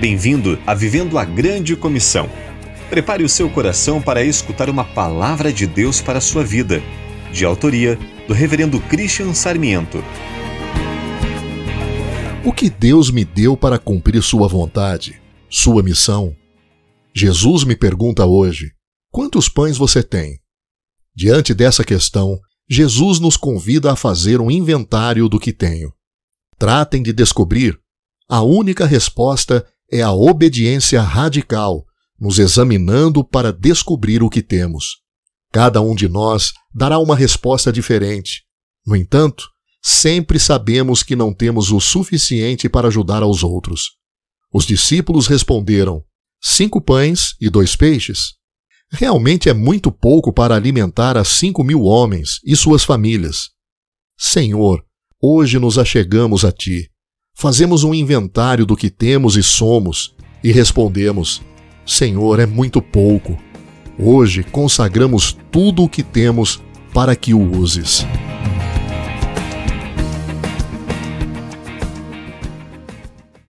Bem-vindo a Vivendo a Grande Comissão. Prepare o seu coração para escutar uma palavra de Deus para a sua vida, de autoria do Reverendo Christian Sarmiento. O que Deus me deu para cumprir Sua vontade, Sua missão? Jesus me pergunta hoje: quantos pães você tem? Diante dessa questão, Jesus nos convida a fazer um inventário do que tenho. Tratem de descobrir. A única resposta é a obediência radical, nos examinando para descobrir o que temos. Cada um de nós dará uma resposta diferente. No entanto, sempre sabemos que não temos o suficiente para ajudar aos outros. Os discípulos responderam: Cinco pães e dois peixes. Realmente é muito pouco para alimentar a cinco mil homens e suas famílias. Senhor, hoje nos achegamos a Ti fazemos um inventário do que temos e somos e respondemos: Senhor, é muito pouco. Hoje consagramos tudo o que temos para que o uses.